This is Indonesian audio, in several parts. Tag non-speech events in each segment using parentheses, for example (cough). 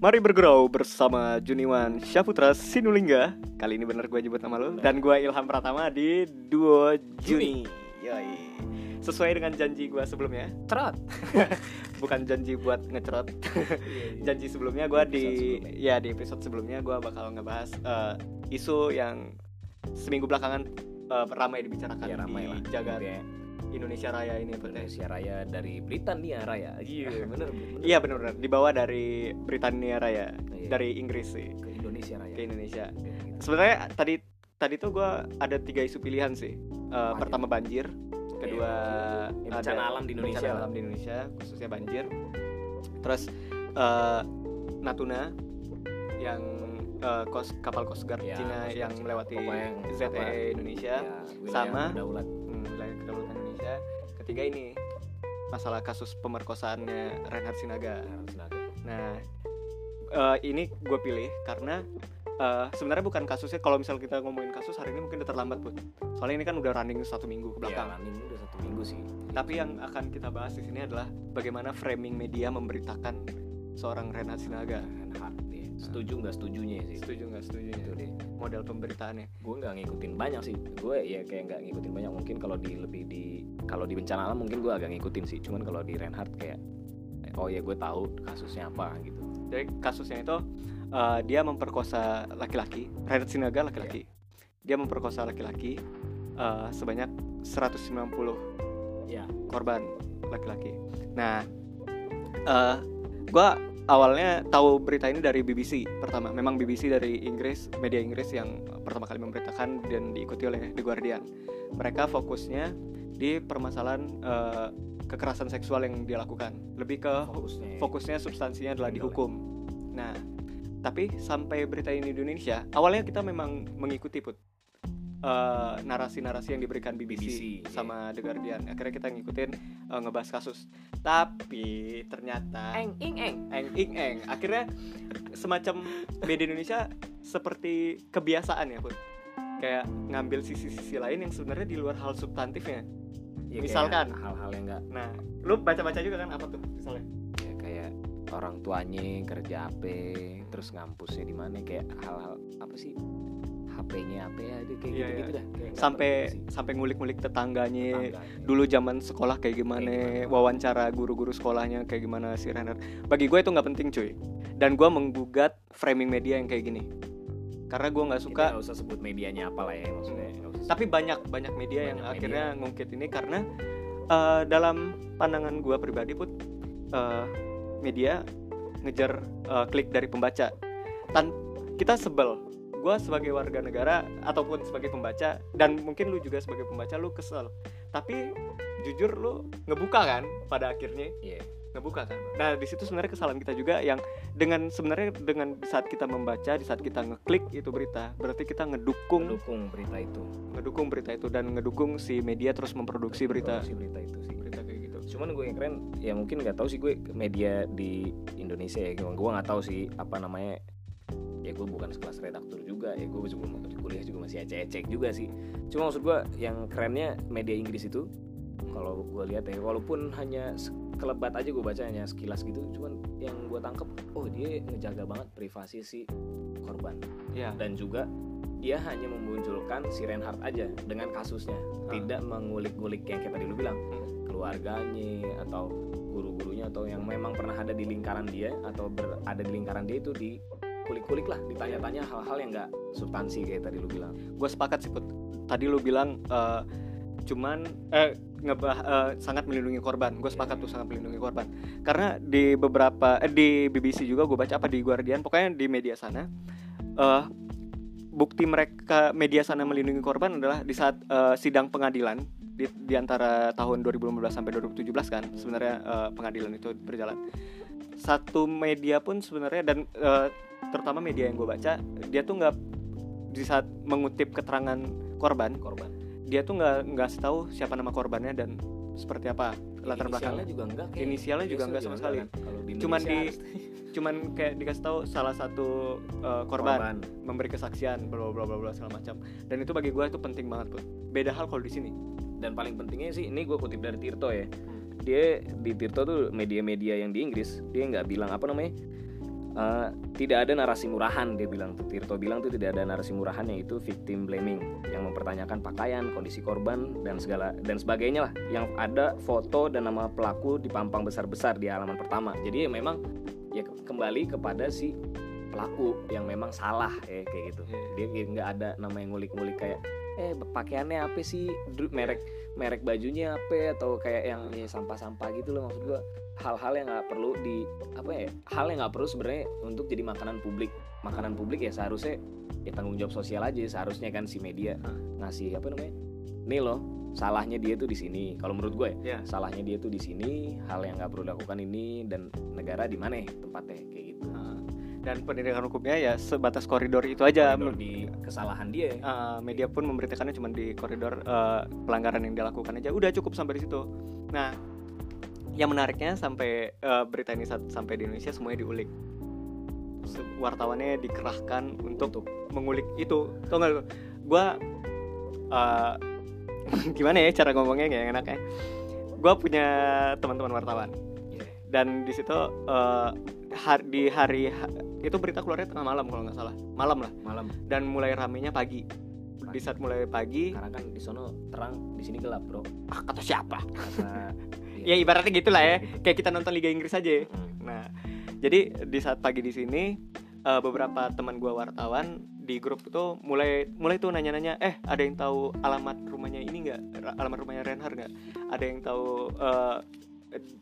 Mari bergurau bersama Juniwan Syaputra Sinulingga. Kali ini bener gue nyebut nama lo Dan gue Ilham Pratama di Duo Juni. Yoi. Sesuai dengan janji gue sebelumnya. Cerot. (laughs) Bukan janji buat ngecerot. Janji sebelumnya gue di Ya di episode sebelumnya gue bakal ngebahas eh, Isu yang seminggu belakangan eh, ramai dibicarakan Ya, ramai di lah. jagat Kayak Indonesia Raya ini Bro. Indonesia Raya dari Britania Raya. Iya, (laughs) bener. Iya bener-bener dibawa dari Britania Raya Iya. Dari Inggris sih ke Indonesia Raya. ke Indonesia Kayak gitu. sebenarnya tadi tadi tuh gue ada tiga isu pilihan sih aja? pertama banjir kedua Ya, bencana alam di Indonesia bencana alam di Indonesia khususnya banjir terus eh, Natuna yang eh, kos kapal Coast Guard Ya, Cina yang melewati ZEE apa, Indonesia Ya, sama berdaulat. Ketiga ini masalah kasus pemerkosaannya Reinhard Sinaga Harus naga. Nah, eh, ini gue pilih karena eh, sebenarnya bukan kasusnya. Kalau misal kita ngomongin kasus hari ini mungkin udah terlambat pun. Soalnya ini kan udah running satu minggu ke Ya, belakang. running udah satu minggu sih. Tapi yang akan kita bahas di sini adalah bagaimana framing media memberitakan seorang Renat Sinaga. Reinhardt, ya. Setuju nggak setujunya sih. Setuju nggak setuju Itu deh. model pemberitaannya? Gue nggak ngikutin banyak sih. Gue ya kayak nggak ngikutin banyak. Mungkin kalau di lebih di kalau di bencana alam mungkin gue agak ngikutin sih. Cuman kalau di Reinhardt kayak oh ya gue tahu kasusnya apa gitu. Jadi kasusnya itu eh, dia memperkosa laki-laki, Renat Sinaga laki-laki. Dia memperkosa laki-laki eh, sebanyak 190 Ya. korban laki-laki. Nah, eh gua awalnya tahu berita ini dari BBC pertama. Memang BBC dari Inggris, media Inggris yang pertama kali memberitakan dan diikuti oleh The Guardian. Mereka fokusnya di permasalahan eh, kekerasan seksual yang dia lakukan. Lebih ke Fokusnya. fokusnya substansinya adalah dihukum. Nah, tapi sampai berita ini di Indonesia, awalnya kita memang mengikuti put eh, narasi-narasi yang diberikan BBC, BBC, sama The Guardian. Akhirnya kita ngikutin eh, ngebahas kasus. Tapi ternyata eng ing eng. eng ing eng. Akhirnya semacam media Indonesia seperti kebiasaan ya put. Kayak ngambil sisi-sisi lain yang sebenarnya di luar hal substantifnya. Ya, Misalkan. hal-hal yang nggak Nah, lu baca-baca juga kan apa tuh misalnya? ya kayak orang tuanya kerja apa terus ngampusnya di mana kayak hal-hal apa sih HP-nya apa ya itu kayak Iya, gitu-gitu dah. Kayak nggak sampai penting sih. sampai ngulik-ngulik tetangganya. Tetangganya. dulu zaman sekolah kayak gimana, Kayak gimana. wawancara guru-guru sekolahnya kayak gimana si Renner bagi gue itu nggak penting cuy. Dan gue menggugat framing media yang kayak gini. Karena gue nggak Kita suka nggak usah sebut medianya apa lah ya maksudnya. Usah tapi banyak banyak media yang Banyak akhirnya ngungkit ini karena eh, dalam pandangan gue pribadi put eh, media ngejar eh, klik dari pembaca. Tan kita sebel gue sebagai warga negara ataupun sebagai pembaca dan mungkin lu juga sebagai pembaca lu kesel. Tapi jujur lu ngebuka kan pada akhirnya? Iya. ngebuka kan? Nah di situ sebenarnya kesalahan kita juga yang dengan sebenarnya dengan saat kita membaca di saat kita ngeklik itu berita berarti kita ngedukung mendukung berita itu. Ngedukung berita itu dan ngedukung si media terus memproduksi berita. Produksi berita itu sih. Berita kayak gitu. Cuman gue yang keren ya mungkin nggak tahu sih gue media di Indonesia ya. Gue nggak tahu sih apa namanya ya gue bukan sekelas redaktur juga ya gue sebelum kuliah juga masih ecek-ecek juga sih cuma maksud gue yang kerennya media Inggris itu kalau gue lihat ya walaupun hanya sekelebat aja gue bacanya sekilas gitu cuman yang gue tangkep oh dia ngejaga banget privasi si korban ya dan juga dia hanya memunculkan si Reinhardt aja dengan kasusnya Ah. tidak mengulik-ngulik yang kayak tadi lu bilang Hmm. keluarganya atau guru-gurunya atau yang memang pernah ada di lingkaran dia atau berada di lingkaran dia itu di kulik-kulik lah. Ditanya-tanya hal-hal yang nggak substansi kayak tadi lu bilang. Gue sepakat sih Put. tadi lu bilang eh, cuman eh ngebah eh, sangat melindungi korban. Gue sepakat tuh sangat melindungi korban. Karena di beberapa eh, di BBC juga gue baca apa di Guardian pokoknya di media sana eh bukti mereka media sana melindungi korban adalah di saat eh, sidang pengadilan di, di antara tahun 2015 sampai 2017 kan sebenarnya eh, pengadilan itu berjalan. Satu media pun sebenarnya dan eh, terutama media yang gue baca dia tuh nggak di saat mengutip keterangan korban korban. dia tuh nggak nggak tahu siapa nama korbannya dan seperti apa latar belakangnya juga enggak kayak Inisialnya juga enggak sama sekali. di Cuman di- (laughs) cuman kayak dikasih tahu salah satu uh, korban, memberi kesaksian bla bla bla bla segala macam. Dan itu bagi gue itu penting banget tuh beda hal kalau di sini. Dan paling pentingnya sih ini gue kutip dari Tirto ya. Dia di Tirto tuh media-media yang di Inggris dia nggak bilang apa namanya Eh, tidak ada narasi murahan dia bilang tuh. Tirto bilang tuh tidak ada narasi murahan yaitu victim blaming yang mempertanyakan pakaian kondisi korban dan segala dan sebagainya lah. Yang ada foto dan nama pelaku dipampang besar-besar di halaman pertama. Jadi ya memang ya ke- kembali kepada si pelaku yang memang salah ya kayak gitu. Iya. dia nggak ada nama yang ngulik-ngulik kayak eh pakaiannya apa sih? Merek merek bajunya apa atau kayak yang ya sampah-sampah gitu loh maksud gua. Hal-hal yang nggak perlu di apa ya hal yang nggak perlu sebenarnya untuk jadi makanan publik. Makanan publik ya seharusnya ya tanggung jawab sosial aja seharusnya kan si media ngasih apa namanya nih loh salahnya dia tuh di sini. Kalau menurut gue Ya. salahnya dia tuh di sini hal yang nggak perlu dilakukan ini dan negara di mana ya tempatnya kayak gitu. Nah, dan pendidikan hukumnya ya sebatas koridor itu aja. Koridor di kesalahan dia. Uh, media pun memberitakannya cuma di koridor uh, pelanggaran yang dilakukan aja. Udah cukup sampai di situ. Nah yang menariknya sampai uh, berita ini sampai di Indonesia semuanya diulik. Wartawannya dikerahkan untuk, mengulik itu. Tau gak lu? Gue uh, (laughs) gimana ya cara ngomongnya? Nggak enaknya gue punya teman-teman wartawan. Iya. dan di situ uh, har- di hari ha- itu berita keluarnya tengah malam kalau nggak salah. Malam lah. Malam. Dan mulai ramenya pagi. Di saat mulai pagi. Karena kan di sono terang di sini gelap bro. Ah, kata siapa? Kata (laughs) ya ibaratnya gitulah ya. Gitu. kayak kita nonton Liga Inggris aja Mm. nah jadi di saat pagi di sini eh, beberapa teman gua wartawan di grup itu mulai mulai tuh nanya-nanya eh ada yang tahu alamat rumahnya ini nggak? Alamat rumahnya Reinhard nggak? Ada yang tahu eh,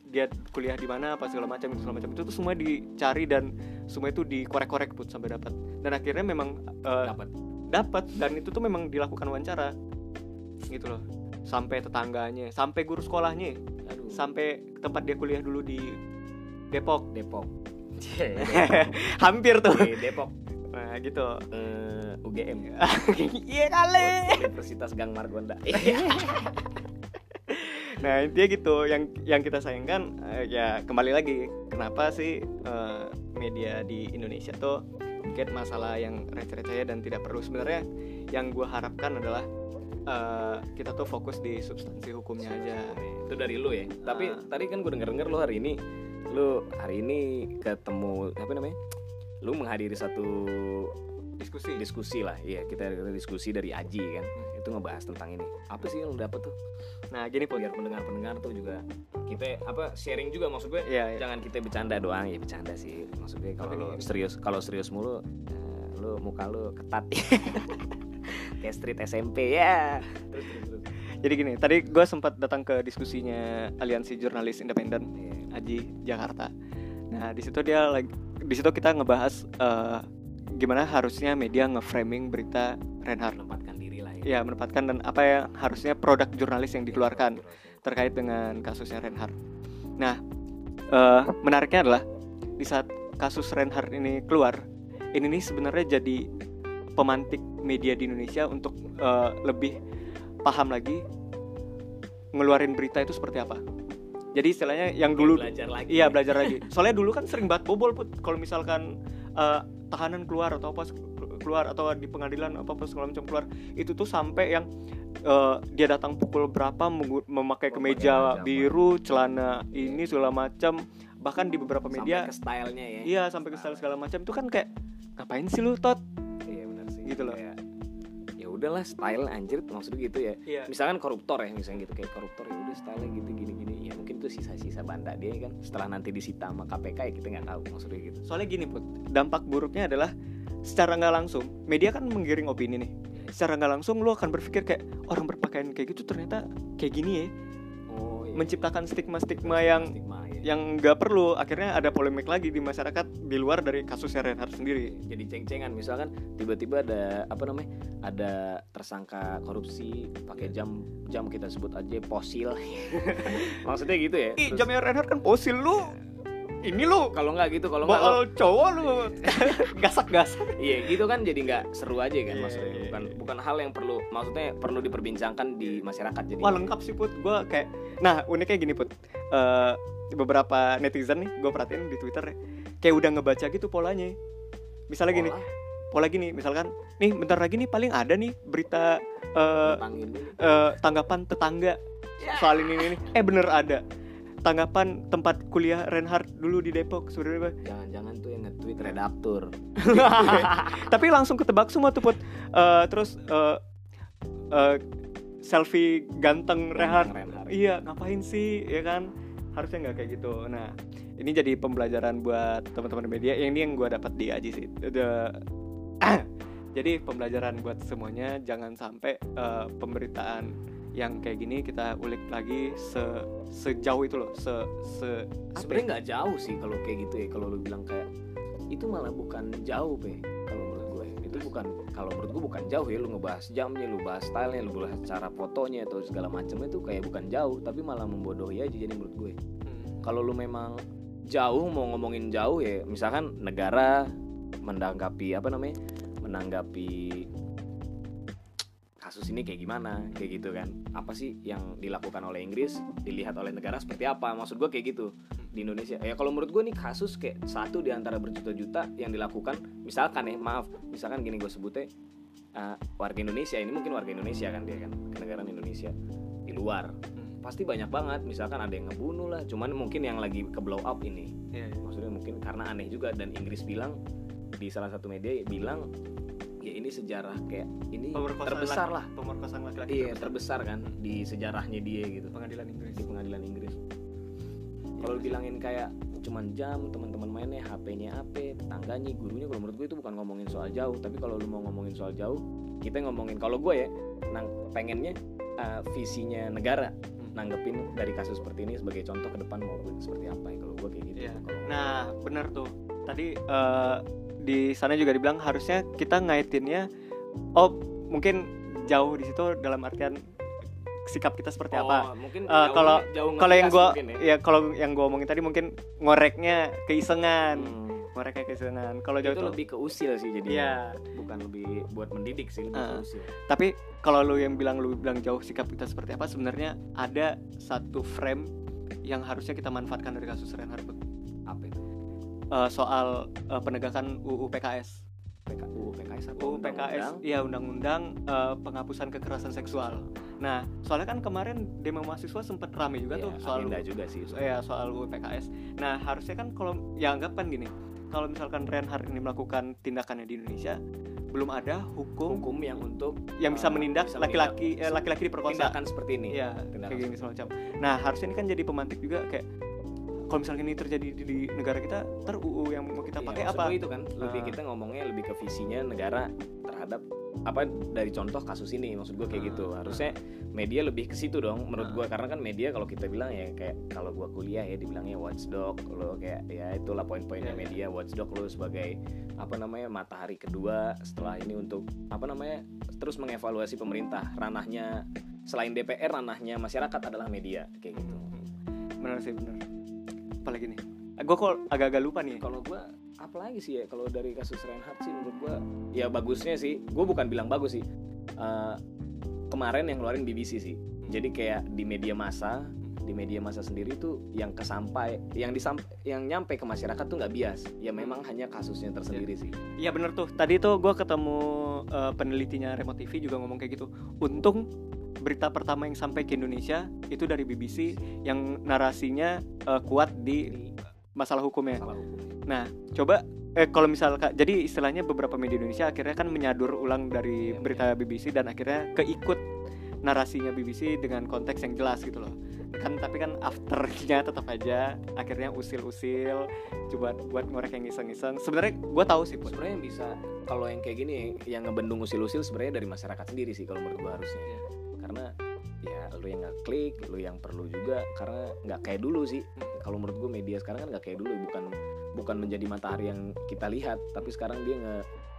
dia kuliah di mana apa segala macam itu segala macam. Itu tuh semua dicari dan semua itu dikorek-korek put sampai dapat. Dan akhirnya memang eh, dapat. dapat. Dan itu tuh memang dilakukan wawancara. Gitu loh. Sampai tetangganya sampai guru sekolahnya. Aduh. Sampai tempat dia kuliah dulu di Depok. Depok. (laughs) Hampir tuh. Oke, Depok. Nah gitu. Eh, UGM (laughs) iya kali. Universitas Gang Margonda (laughs) nah intinya gitu yang yang kita sayangkan eh, ya kembali lagi kenapa sih eh, media di Indonesia tuh mungkin masalah yang receh-receh dan tidak perlu? Sebenarnya yang gue harapkan adalah eh, kita tuh fokus di substansi hukumnya aja. Itu dari lu ya? Tapi Ah. tadi kan gue denger denger lu hari ini lu hari ini ketemu apa namanya lu menghadiri satu diskusi. diskusi lah. Iya kita kita diskusi dari Aji kan itu ngebahas tentang ini apa sih yang lu dapet tuh nah gini pun biar pendengar pendengar tuh juga kita apa sharing juga maksud gue Iya, iya. jangan kita bercanda doang ya bercanda sih maksud gue kalau lu serius kalau serius mulu eh, lu muka lu ketat (laughs) kayak street SMP ya terus terus terus Jadi gini, tadi gue sempat datang ke diskusinya Aliansi Jurnalis Independen Iya. Aji Jakarta. Nah di situ dia lagi, di situ kita ngebahas eh, gimana harusnya media nge-framing berita Reinhardt. Ya Ya menempatkan dan apa yang harusnya produk jurnalis yang dikeluarkan terkait dengan kasusnya Reinhardt. Nah eh, menariknya adalah di saat kasus Reinhardt ini keluar, ini nih sebenarnya jadi pemantik media di Indonesia untuk eh, lebih paham lagi ngeluarin berita itu seperti apa. Jadi istilahnya yang dulu belajar lagi Iya belajar lagi. Soalnya dulu kan sering banget bobol put. Kalau misalkan eh, tahanan keluar atau apa keluar atau di pengadilan apa apa segala macam keluar, itu tuh sampai yang eh, dia datang pukul berapa memakai kemeja biru, celana ini segala macam. Bahkan di beberapa sampai media ke stylenya ya iya sampai ke style segala macam itu kan kayak ngapain sih lu tot? iya benar sih Gitu loh. Ya udahlah style anjir maksud gitu ya Iya. misalkan koruptor ya misalnya gitu kayak koruptor ya udah style gitu gini gini ya mungkin itu sisa-sisa banda dia kan setelah nanti disita sama KPK ya kita nggak tahu maksudnya gitu Soalnya gini put, dampak buruknya adalah secara nggak langsung media kan menggiring opini nih. Secara nggak langsung lu akan berpikir kayak orang berpakaian kayak gitu ternyata kayak gini ya. oh iya. menciptakan stigma-stigma yang Stigma. Yang nggak perlu. Akhirnya ada polemik lagi di masyarakat di luar dari kasusnya Reinhardt sendiri. Jadi ceng-cengan. Misalkan tiba-tiba ada apa namanya ada tersangka korupsi pakai jam jam kita sebut aja fosil (laughs) maksudnya gitu ya. Ih Terus- jamnya Reinhardt kan fosil lu. Ini lu. Kalau nggak gitu kalau nggak lo- cowok lu. (laughs) Gasak-gasak. Iya gitu kan jadi nggak seru aja kan Iya, maksudnya. iya, bukan iya. bukan hal yang perlu maksudnya perlu diperbincangkan di masyarakat jadi wah lengkap sih put. Gue kayak nah uniknya gini put. Eh, beberapa netizen nih gue perhatiin di twitter ya, kayak udah ngebaca gitu polanya. Misalnya gini Pola? gini misalkan nih bentar lagi nih paling ada nih berita eh, ini. eh, tanggapan tetangga soal ini ini eh bener ada. Tanggapan tempat kuliah Reinhardt dulu di Depok sebenarnya? Jangan-jangan tuh yang nge-tweet redaktur. (laughs) tapi langsung ketebak semua tuh put. Eh, terus eh, eh, selfie ganteng Reinhardt. iya ngapain sih ya kan harusnya nggak kayak gitu nah ini jadi pembelajaran buat teman-teman media yang ini yang gue dapat di Aji sih The- (clears throat) jadi pembelajaran buat semuanya jangan sampai eh, pemberitaan yang kayak gini kita ulik lagi se sejauh itu loh se se ya? Sebenarnya nggak jauh sih kalau kayak gitu ya. Kalau lu bilang kayak itu malah bukan jauh, Pe. Itu bukan kalau menurut gue bukan jauh ya lu ngebahas jamnya, lu bahas stylenya, lu bahas cara fotonya atau segala macam itu kayak bukan jauh, tapi malah membodohi aja jadi menurut gue. Hmm. Kalau lu memang jauh mau ngomongin jauh ya, misalkan negara menanggapi apa namanya? menanggapi kasus ini kayak gimana kayak gitu kan. Apa sih yang dilakukan oleh Inggris dilihat oleh negara seperti apa? Maksud gue kayak gitu di Indonesia. Ya kalau menurut gue nih kasus kayak satu di antara berjuta-juta yang dilakukan misalkan ya maaf misalkan gini gue sebutnya eh, warga Indonesia ini mungkin warga Indonesia kan dia kan kenegaraan Indonesia di luar. Hmm. pasti banyak banget misalkan ada yang ngebunuh lah cuman mungkin yang lagi ke blow up ini. Iya, iya. maksudnya mungkin karena aneh juga dan Inggris bilang di salah satu media bilang ini sejarah kayak ini Pemerkosaan terbesar lah. pemerkosaan laki-laki iya terbesar. terbesar kan di sejarahnya dia gitu. Pengadilan Inggris. Di pengadilan Inggris. Kalau bilangin kayak cuman jam teman-teman mainnya HP-nya apa tetangganya gurunya kalau menurut gue itu bukan ngomongin soal jauh. Tapi kalau lu mau ngomongin soal jauh kita ngomongin kalau gue ya nang pengennya uh, visinya negara. Nanggepin dari kasus seperti ini sebagai contoh ke depan mau seperti apa ya kalau gue kayak gitu. Iya. Kalau- Nah, bener tuh. Tadi eh, di sana juga dibilang harusnya kita ngaitinnya oh mungkin jauh di situ dalam artian sikap kita seperti apa. Oh, Eh, jauhnya- kalau- yang gua mungkin ya. ya kalau yang gua omongin tadi mungkin ngoreknya keisengan, Hmm. ngoreknya keisengan. Kalau jauh itu tuh lebih ke usil sih jadi Iya. bukan lebih buat mendidik sih lebih ke usil Tapi kalau lu yang bilang lu bilang jauh sikap kita seperti apa sebenarnya ada satu frame yang harusnya kita manfaatkan dari kasus Reinhardt apa Eh, soal eh, penegakan UU PKS. PK, UU PKS apa UU PKS Undang-undang? ya undang-undang eh, penghapusan kekerasan seksual. Nah, soalnya kan kemarin demo mahasiswa sempet rame juga Iya, tuh soal agenda juga sih ya soal UU PKS. Nah, harusnya kan kalau ya anggapan gini, kalau misalkan Reinhardt ini melakukan tindakannya di Indonesia, belum ada hukum, hukum yang untuk yang bisa menindak laki-laki laki-laki diperkosa. tindakan seperti ini Iya, tindakan kayak gini semacam. Nah, harusnya ini kan jadi pemantik juga kayak kalau misalnya ini terjadi di, di negara kita, ter UU yang mau kita Iya, pakai maksud apa? itu kan lebih Ah. kita ngomongnya lebih ke visinya negara terhadap apa dari contoh kasus ini maksud gue kayak Ah, gitu ah. harusnya media lebih ke situ dong menurut Ah. gue karena kan media kalau kita bilang ya kayak kalau gue kuliah ya dibilangnya watchdog lo kayak ya itulah poin-poinnya Iya, iya. media watchdog lo sebagai apa namanya matahari kedua setelah ini untuk apa namanya terus mengevaluasi pemerintah ranahnya selain DPR ranahnya masyarakat adalah media kayak gitu Bener sih bener. Apalagi nih? Gue kok agak-agak lupa nih. kalau gue apalagi sih ya kalau dari kasus Reinhardt sih menurut gue ya bagusnya sih gue bukan bilang bagus sih Eh, kemarin yang ngeluarin BBC sih jadi kayak di media massa di media massa sendiri tuh yang kesampai yang disam yang nyampe ke masyarakat tuh nggak bias ya memang hanya kasusnya tersendiri sih Iya bener tuh. Tadi tuh gue ketemu eh, penelitinya Remote TV juga ngomong kayak gitu. Untung berita pertama yang sampai ke Indonesia itu dari BBC yang narasinya eh, kuat di masalah hukumnya. salah hukum Nah, coba eh kalau misal Kak, jadi istilahnya beberapa media Indonesia akhirnya kan menyadur ulang dari Iya, berita BBC dan akhirnya keikut narasinya BBC dengan konteks yang jelas gitu loh. Kan tapi kan afternya tetap aja akhirnya usil-usil coba buat ngorek yang iseng-iseng. Sebenarnya gue tahu sih, sebenarnya yang bisa kalau yang kayak gini yang ngebendung usil-usil sebenarnya dari masyarakat sendiri sih kalau menurut gue harusnya Iya. Karena ya lu yang nggak klik lu yang perlu juga karena nggak kayak dulu sih. Kalau menurut gue media sekarang kan nggak kayak dulu bukan bukan menjadi matahari yang kita lihat tapi sekarang dia nge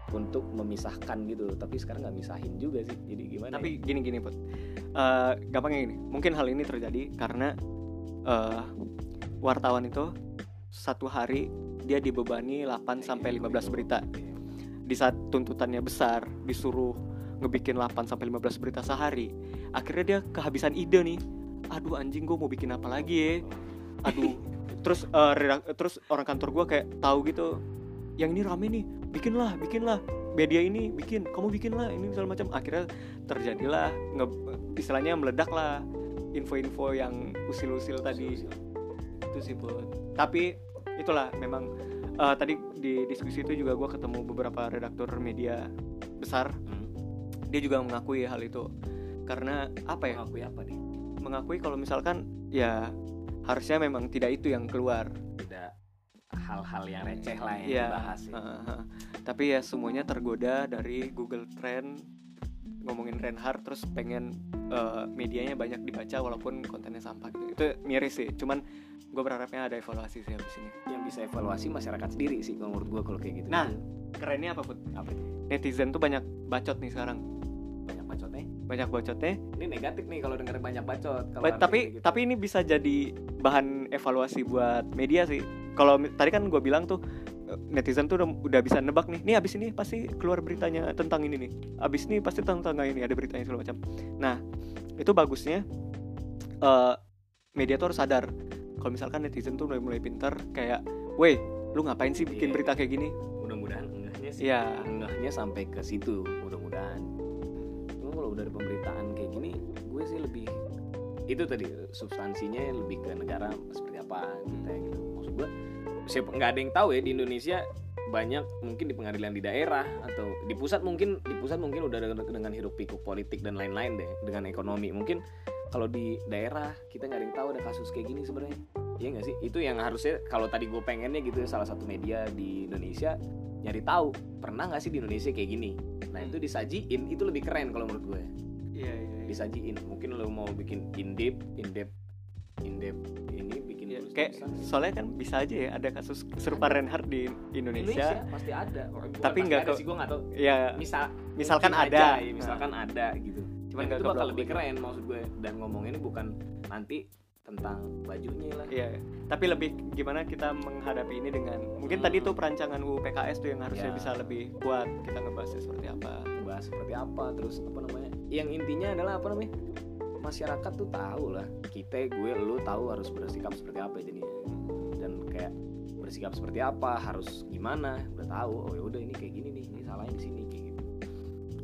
untuk memisahkan gitu. Tapi sekarang nggak misahin juga sih. Jadi gimana Tapi gini-gini, Put. Eh, gampangnya gini, mungkin hal ini terjadi karena eh, wartawan itu satu hari dia dibebani 8 sampai 15 berita. Di saat tuntutannya besar, disuruh ngebikin 8 sampai 15 berita sehari. Akhirnya dia kehabisan ide nih. Aduh anjing gue mau bikin apa lagi ya? Aduh. (laughs) terus eh, redak- terus orang kantor gue kayak tahu gitu. Yang ini rame nih, bikinlah, bikinlah. Media ini bikin, kamu bikinlah ini segala macam. Akhirnya terjadilah nge, istilahnya meledak lah info-info yang usil-usil tadi. gitu sih bud tapi itulah memang eh, tadi di diskusi itu juga gue ketemu beberapa redaktur media besar Hmm. Dia juga mengakui hal itu. Karena apa ya? Mengakui apa nih? Mengakui kalau misalkan ya harusnya memang tidak itu yang keluar. Tidak hal-hal yang receh lah yang Iya, dibahas ya. heeh. tapi ya semuanya tergoda dari Google Trend ngomongin Reinhardt terus pengen eh, medianya banyak dibaca walaupun kontennya sampah gitu. Itu miris sih cuman gue berharapnya ada evaluasi sih habis ini. Yang bisa evaluasi masyarakat sendiri sih kalau menurut gua kalau kayak gitu. Nah. kerennya apa put? Apa itu? Netizen tuh banyak bacot nih sekarang banyak bacotnya ini negatif nih kalau denger banyak bacot kalau Ba- tapi gitu. tapi ini bisa jadi bahan evaluasi buat media sih. Kalau tadi kan gue bilang tuh eh, netizen tuh udah, udah bisa nebak nih nih abis ini pasti keluar beritanya tentang ini nih. Abis ini pasti tentang ini ada beritanya segala macam. Nah itu bagusnya eh, media tuh harus sadar. Kalau misalkan netizen tuh udah mulai pintar kayak weh lu ngapain sih bikin Iya. berita kayak gini? Mudah-mudahan enggaknya sih. Iya. enggaknya sampai ke situ mudah-mudahan dari pemberitaan kayak gini gue sih lebih itu tadi substansinya lebih ke negara seperti apa kita gitu. Maksud gue siapa nggak ada yang tahu ya di Indonesia banyak mungkin di pengadilan di daerah atau di pusat mungkin di pusat mungkin udah dengan, dengan hiruk pikuk politik dan lain-lain deh dengan ekonomi. Mungkin kalau di daerah kita nggak ada yang tahu ada kasus kayak gini sebenarnya. Iya nggak sih? Itu yang harusnya kalau tadi gue pengennya gitu salah satu media di Indonesia nyari tahu pernah nggak sih di Indonesia kayak gini? Nah itu disajiin itu lebih keren kalau menurut gue. Iya iya iya. disajiin mungkin lo mau bikin indep indep indep ini bikin tulis kayak soalnya kan bisa aja ya ada kasus serupa Reinhardt di Indonesia, pasti ada. Bukan Tapi nggak sih gue nggak tahu. Ya misal misalkan ada. aja, ya, misalkan ada gitu. Cuman dan itu bakal lebih lagi. keren maksud gue. Dan ngomongnya ini bukan nanti tentang bajunya lah Iya, tapi lebih gimana kita menghadapi ini dengan mungkin Hmm. tadi tuh perancangan UU PKS tuh yang harusnya Ya. bisa lebih kuat kita ngebahasnya seperti apa. bahas seperti apa terus apa namanya yang intinya adalah apa namanya masyarakat tuh tahu lah kita gue lu tahu harus bersikap seperti apa jadinya dan kayak bersikap seperti apa harus gimana udah tahu oh ya udah ini kayak gini nih ini salahnya di sini kayak gitu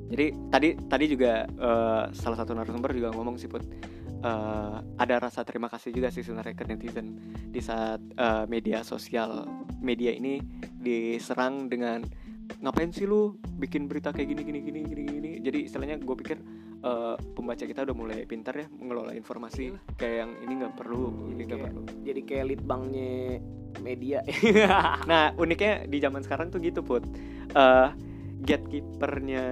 Jadi tadi tadi juga eh, salah satu narasumber juga ngomong sih put eh, ada rasa terima kasih juga sih sebenarnya ke netizen di saat eh, media sosial media ini diserang dengan ngapain sih lu bikin berita kayak gini gini gini gini gini? Jadi istilahnya gue pikir eh, pembaca kita udah mulai pintar ya mengelola informasi Iyalah. kayak yang ini nggak perlu ini nggak Kayak- perlu. jadi kayak litbangnya media. Nah uniknya di zaman sekarang tuh gitu put. Eh, gatekeepernya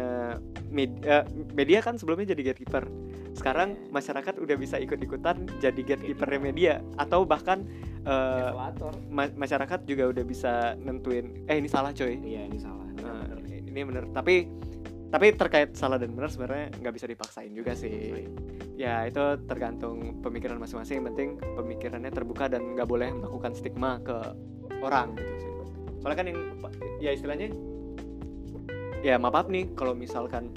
media, media kan sebelumnya jadi gatekeeper. Sekarang Iya. masyarakat udah bisa ikut-ikutan jadi gatekeepernya media atau bahkan eh, Evaluator. ma- masyarakat juga udah bisa nentuin eh ini salah coy. iya ini salah ini Nah, bener. ini bener. Tapi tapi terkait salah dan benar sebenarnya nggak bisa dipaksain juga sih. Ya itu tergantung pemikiran masing-masing. Yang penting pemikirannya terbuka dan nggak boleh melakukan stigma ke orang gitu sih. Soalnya kan yang ya istilahnya ya maaf nih kalau misalkan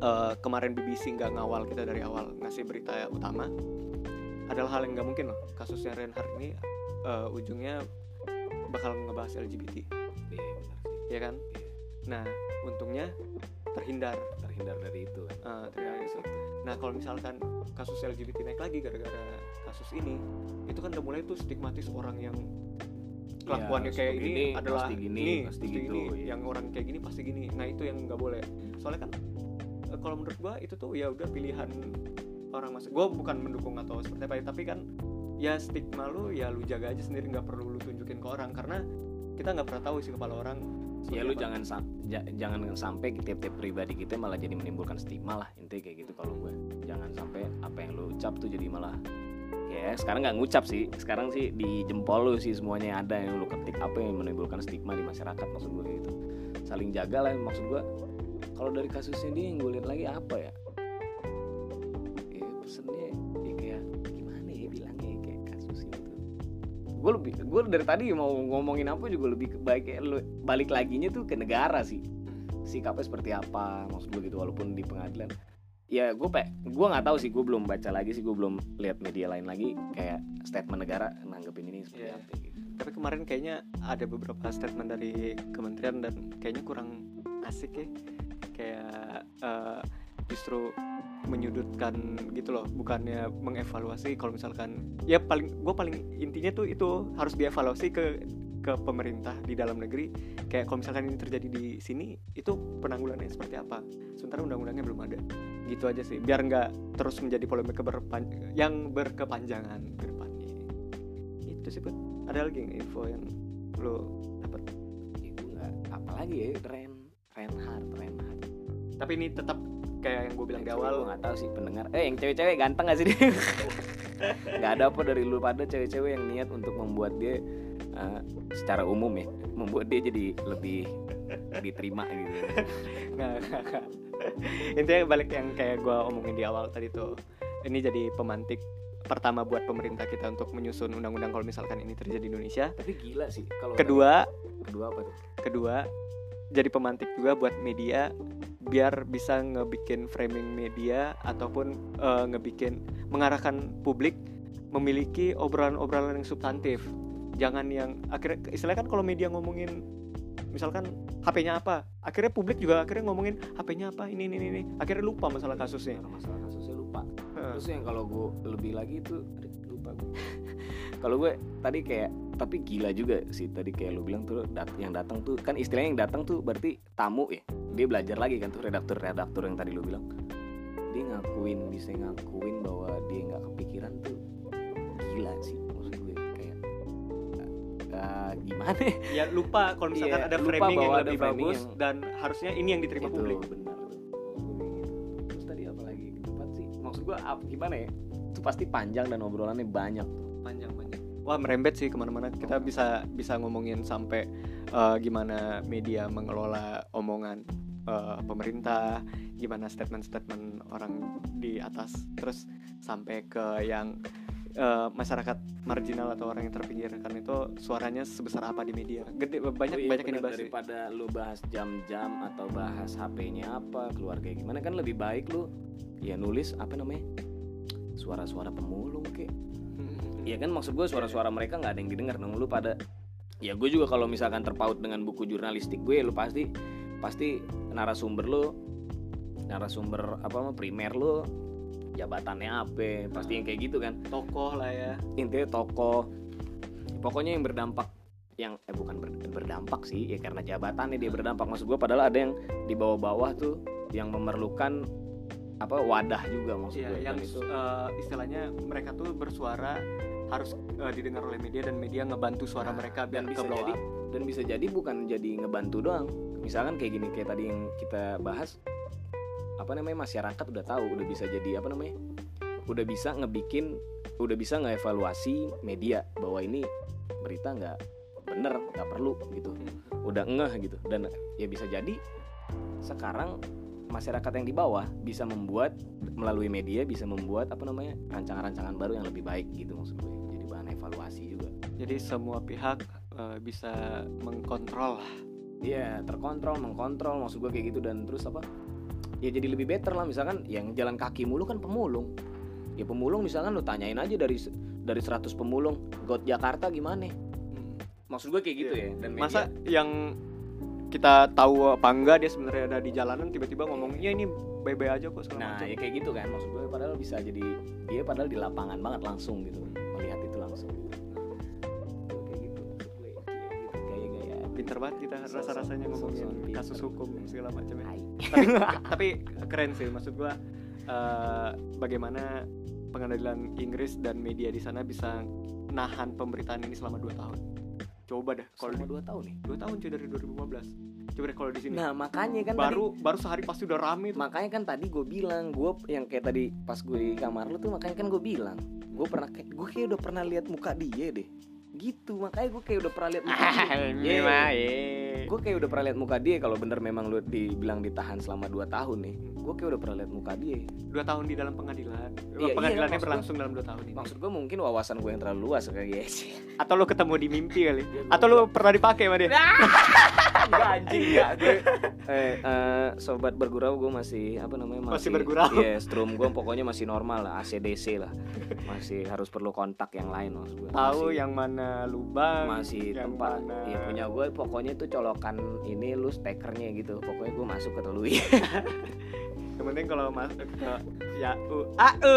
eh, kemarin BBC nggak ngawal kita dari awal ngasih berita utama adalah hal yang nggak mungkin loh kasusnya Reinhardt ini eh, ujungnya bakal ngebahas LGBT Iya, bener sih. ya kan Iya. nah untungnya terhindar terhindar dari itu kan Eh, terhindar dari itu. nah kalau misalkan kasus LGBT naik lagi gara-gara kasus ini itu kan udah mulai tuh stigmatis orang yang kelakuannya Iya, kayak ini, ini, adalah pasti gini, ini, pasti pasti gitu, ini. iya. yang orang kayak gini pasti gini nah itu yang nggak boleh soalnya kan eh, kalau menurut gua itu tuh ya udah pilihan orang masuk gua bukan mendukung atau seperti apa ya, tapi kan ya stigma lu ya lu jaga aja sendiri nggak perlu lu tunjukin ke orang karena kita nggak pernah tahu isi kepala orang ya lu apa. jangan sam- ja- jangan sampai tiap-tiap pribadi kita malah jadi menimbulkan stigma lah intinya kayak gitu kalau gue jangan sampai apa yang lu ucap tuh jadi malah ya sekarang nggak ngucap sih. Sekarang sih di jempol lu sih semuanya ada yang lu ketik apa yang menimbulkan stigma di masyarakat maksud gue gitu. Saling jaga lah maksud gue kalau dari kasusnya dia yang gue lihat lagi apa ya? Ya pesennya ya kayak gimana ya bilangnya ya, kayak kasus ini tuh gue lebih gue dari tadi mau ngomongin apa juga lebih baik balik laginya tuh ke negara sih. Sikapnya seperti apa maksud gue gitu walaupun di pengadilan ya gue pe gue nggak tahu sih gue belum baca lagi sih gue belum lihat media lain lagi kayak statement negara nanggepin ini seperti Iya. apa gitu tapi kemarin kayaknya ada beberapa statement dari kementerian dan kayaknya kurang asik ya kayak eh, justru menyudutkan gitu loh bukannya mengevaluasi kalau misalkan ya paling gue paling intinya tuh itu harus dievaluasi ke ke pemerintah di dalam negeri kayak kalau misalkan ini terjadi di sini itu penanggulangannya seperti apa? Sementara undang-undangnya belum ada. Gitu aja sih biar nggak terus menjadi polemik berpan- yang berkepanjangan ke depannya. Itu sih Put. ada lagi info yang lo dapat itu nggak apalagi ya Ren Reinhardt Reinhardt. Tapi ini tetap kayak yang gue bilang di gue awal. nggak tahu sih pendengar. Eh yang cewek-cewek ganteng gak sih dia? (laughs) Nggak ada apa dari lu pada cewek-cewek yang niat untuk membuat dia eh, secara umum ya membuat dia jadi lebih diterima gitu. (laughs) Nggak nggak, nggak. intinya balik yang kayak gue omongin di awal tadi tuh ini jadi pemantik pertama buat pemerintah kita untuk menyusun undang-undang kalau misalkan ini terjadi di Indonesia. Tapi gila sih kalau kedua kedua apa tuh? kedua jadi pemantik juga buat media biar bisa ngebikin framing media ataupun eh, ngebikin mengarahkan publik memiliki obrolan-obrolan yang substantif jangan yang akhirnya istilahnya kan kalau media ngomongin misalkan HP-nya apa akhirnya publik juga akhirnya ngomongin HP-nya apa ini ini ini akhirnya lupa masalah kasusnya. Masalah kasusnya lupa. Heeh. terus yang kalau gue lebih lagi itu lupa gue (laughs) kalau gue tadi kayak tapi gila juga sih tadi kayak lu bilang tuh dat- yang datang tuh kan istilahnya yang datang tuh berarti tamu ya. Dia belajar lagi kan tuh redaktur-redaktur yang tadi lu bilang. Dia ngakuin bisa ngakuin bahwa dia nggak kepikiran tuh. Gila sih gimana ya? Ya lupa kalau misalkan Iya, ada framing yang lebih framing bagus yang- dan harusnya ini yang diterima itu publik. Benar terus tadi apa lagi keempat sih? Maksud gue ap- gimana ya? Itu pasti panjang dan obrolannya banyak. Panjang panjang. Wah merembet sih ke mana-mana. Kita bisa bisa ngomongin sampai eh, gimana media mengelola omongan eh, pemerintah gimana statement-statement orang di atas terus sampai ke yang eh, masyarakat marginal atau orang yang terpinggirkan itu suaranya sebesar apa di media gede banyak Oh iya, banyak yang dibahas sih. daripada lu bahas jam-jam atau bahas HP-nya apa keluarga gimana kan lebih baik lu ya nulis apa namanya suara-suara pemulung kek Hmm. Iya kan maksud gue suara-suara mereka nggak ada yang didengar dong lu pada ya gue juga kalau misalkan terpaut dengan buku jurnalistik gue lu pasti pasti narasumber lu narasumber apa mah primer lu jabatannya apa pasti yang kayak gitu kan. Tokoh lah ya. Intinya tokoh. Pokoknya yang berdampak yang eh bukan ber- berdampak sih ya karena jabatannya dia berdampak. Maksud gue padahal ada yang di bawah-bawah tuh yang memerlukan apa wadah juga maksud Iya, gue yang itu. eh, istilahnya mereka tuh bersuara harus eh, didengar oleh media dan media ngebantu suara Nah, mereka biar bisa blow jadi up. dan bisa jadi bukan jadi ngebantu doang. Misalkan kayak gini kayak tadi yang kita bahas apa namanya masyarakat udah tahu udah bisa jadi apa namanya udah bisa ngebikin udah bisa ngeevaluasi media bahwa ini berita nggak bener nggak perlu gitu. Udah ngeh gitu. Dan ya bisa jadi sekarang masyarakat yang di bawah bisa membuat melalui media bisa membuat apa namanya rancangan-rancangan baru yang lebih baik gitu maksud gue jadi bahan evaluasi juga. Jadi semua pihak eh, bisa mengkontrol lah. Iya terkontrol, mengkontrol maksud gue kayak gitu. Dan terus apa? Ya jadi lebih better lah misalkan yang jalan kaki mulu kan pemulung. Ya pemulung misalkan lu tanyain aja dari dari 100 pemulung, God Jakarta gimana? Maksud gue kayak gitu Iya. ya. Dan media, Masa yang kita tahu apa enggak dia sebenarnya ada di jalanan tiba-tiba ngomong ya ini bebe aja kok segala Nah, macam. ya kayak gitu kan maksud gue padahal bisa jadi dia padahal di lapangan banget langsung gitu. Melihat itu langsung gitu. Pinter banget kita rasa-rasanya ngomongin kasus hukum segala macamnya. Tai. (laughs) tapi tapi keren sih maksud gua eh, bagaimana pengadilan Inggris dan media di sana bisa nahan pemberitaan ini selama 2 tahun. Coba dah kalau Selama di, dua tahun nih. 2 tahun cuy dari 2015. Coba deh kalau di sini. Nah makanya kan tadi baru baru sehari pasti udah rame tuh. makanya kan tadi gue bilang gue yang kayak tadi pas gue di kamar lu tuh makanya kan gue bilang gue pernah kayak gue kayak udah pernah lihat muka dia deh gitu makanya gue kayak udah pernah lihat (laughs) muka dia Iya. Gue kayak udah pernah lihat muka dia kalau bener memang lu dibilang ditahan selama 2 tahun nih gue kayak udah pernah lihat muka dia dua tahun di dalam pengadilan. Iya, iya, Pengadilannya maksud berlangsung dalam 2 tahun ini. maksud gue mungkin wawasan gue yang terlalu luas kayak ya sih Atau lo ketemu di mimpi kali. Iya, gua Atau lo pernah dipakai sama dia. (laughs) Enggak anjing ya gue eh, eh, sobat bergurau gue masih apa namanya masih, Masih bergurau. Iya, strum gue pokoknya masih normal lah, ACDC lah. Masih harus perlu kontak yang lain maksud gue. Tahu yang mana lubang, masih tempat mana ya punya gue pokoknya tuh colokan ini lu stekernya gitu. Pokoknya gue masuk ke telui. (laughs) Yang penting kalau masuk ke ya u a u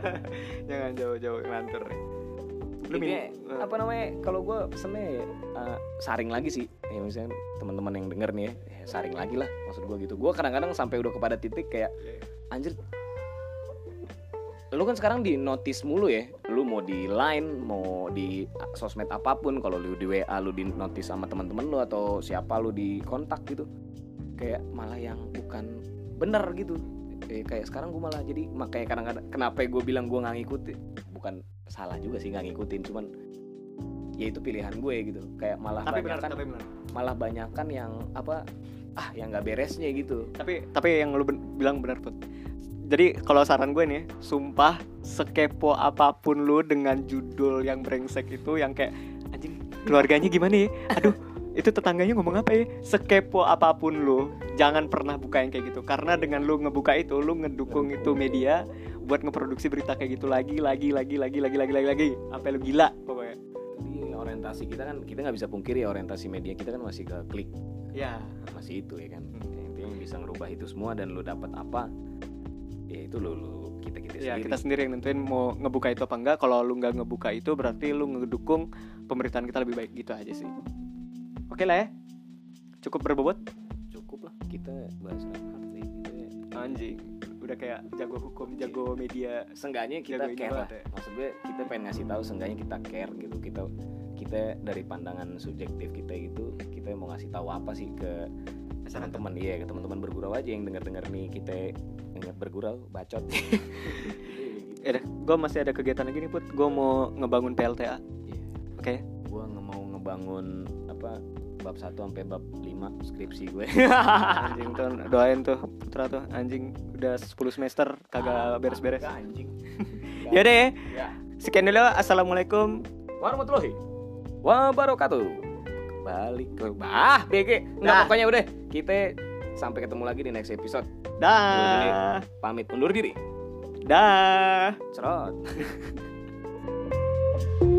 (laughs) jangan jauh-jauh ngelantur lu min- eh, apa namanya kalau gue pesennya ya, eh, saring lagi sih. Ya misalnya teman-teman yang denger nih ya, ya saring lagi lah maksud gue gitu. Gue kadang-kadang sampai udah kepada titik kayak anjir lu kan sekarang di notice mulu ya. Lu mau di line mau di sosmed apa pun. Kalau lu di WA lu di notice sama teman-teman lu atau siapa lu di kontak gitu. Kayak malah yang bukan bener gitu. Eh, kayak sekarang gue malah jadi makanya kadang-kadang kenapa gue bilang gue nggak ngikutin bukan salah juga sih nggak ngikutin cuman ya itu pilihan gue gitu. Kayak malah tapi banyak benar kan tapi benar. malah banyak kan yang apa ah yang nggak beresnya gitu. Tapi tapi yang lu ben- bilang benar put jadi kalau saran gue nih sumpah sekepo apa pun lu dengan judul yang brengsek itu yang kayak anjing keluarganya gimana ya? Aduh itu tetangganya ngomong apa ya? Sekepo apa pun lu jangan pernah buka yang kayak gitu. Karena dengan lu ngebuka itu lu ngedukung itu media buat ngeproduksi berita kayak gitu lagi lagi lagi lagi lagi lagi lagi lagi. Sampai lu gila pokoknya. Jadi orientasi kita kan kita nggak bisa pungkiri ya orientasi media kita kan masih ke klik. Ya masih itu ya kan. Hmm. Intinya yang bisa ngerubah itu semua dan lu dapat apa ya itu lu, lu kita kita ya sendiri. kita sendiri yang nentuin mau ngebuka itu apa enggak. Kalau lu nggak ngebuka itu berarti lu ngedukung pemerintahan kita lebih baik. Gitu aja sih. Oke lah ya. Cukup berbobot? Cukup lah. Kita bahas nih, gitu ya. anjing. Udah kayak jago hukum jago media. Seenggaknya kita Jago care lah. ya. maksud gue kita pengen ngasih tahu seenggaknya kita care gitu. Kita kita dari pandangan subjektif kita gitu kita mau ngasih tahu apa sih ke teman-teman iya ke teman-teman bergurau aja yang denger-denger nih kita denger bergurau bacot. (laughs) Ya deh gue masih ada kegiatan lagi nih put. Gue mau ngebangun PLTA Iya. oke? Gue nggak mau ngebangun apa bab 1 sampai bab 5 skripsi gue. (laughs) Anjing tuh doain tuh putra tuh. Anjing udah 10 semester kagak beres-beres. Kagak, anjing. (laughs) Ya. Deh ya. Sekian dulu assalamualaikum. Warahmatullahi wabarakatuh balik ke bah BG. Nggak nah. pokoknya udah kita sampai ketemu lagi di next episode. Dah. Pamit undur diri. Dah. Cerot. (laughs)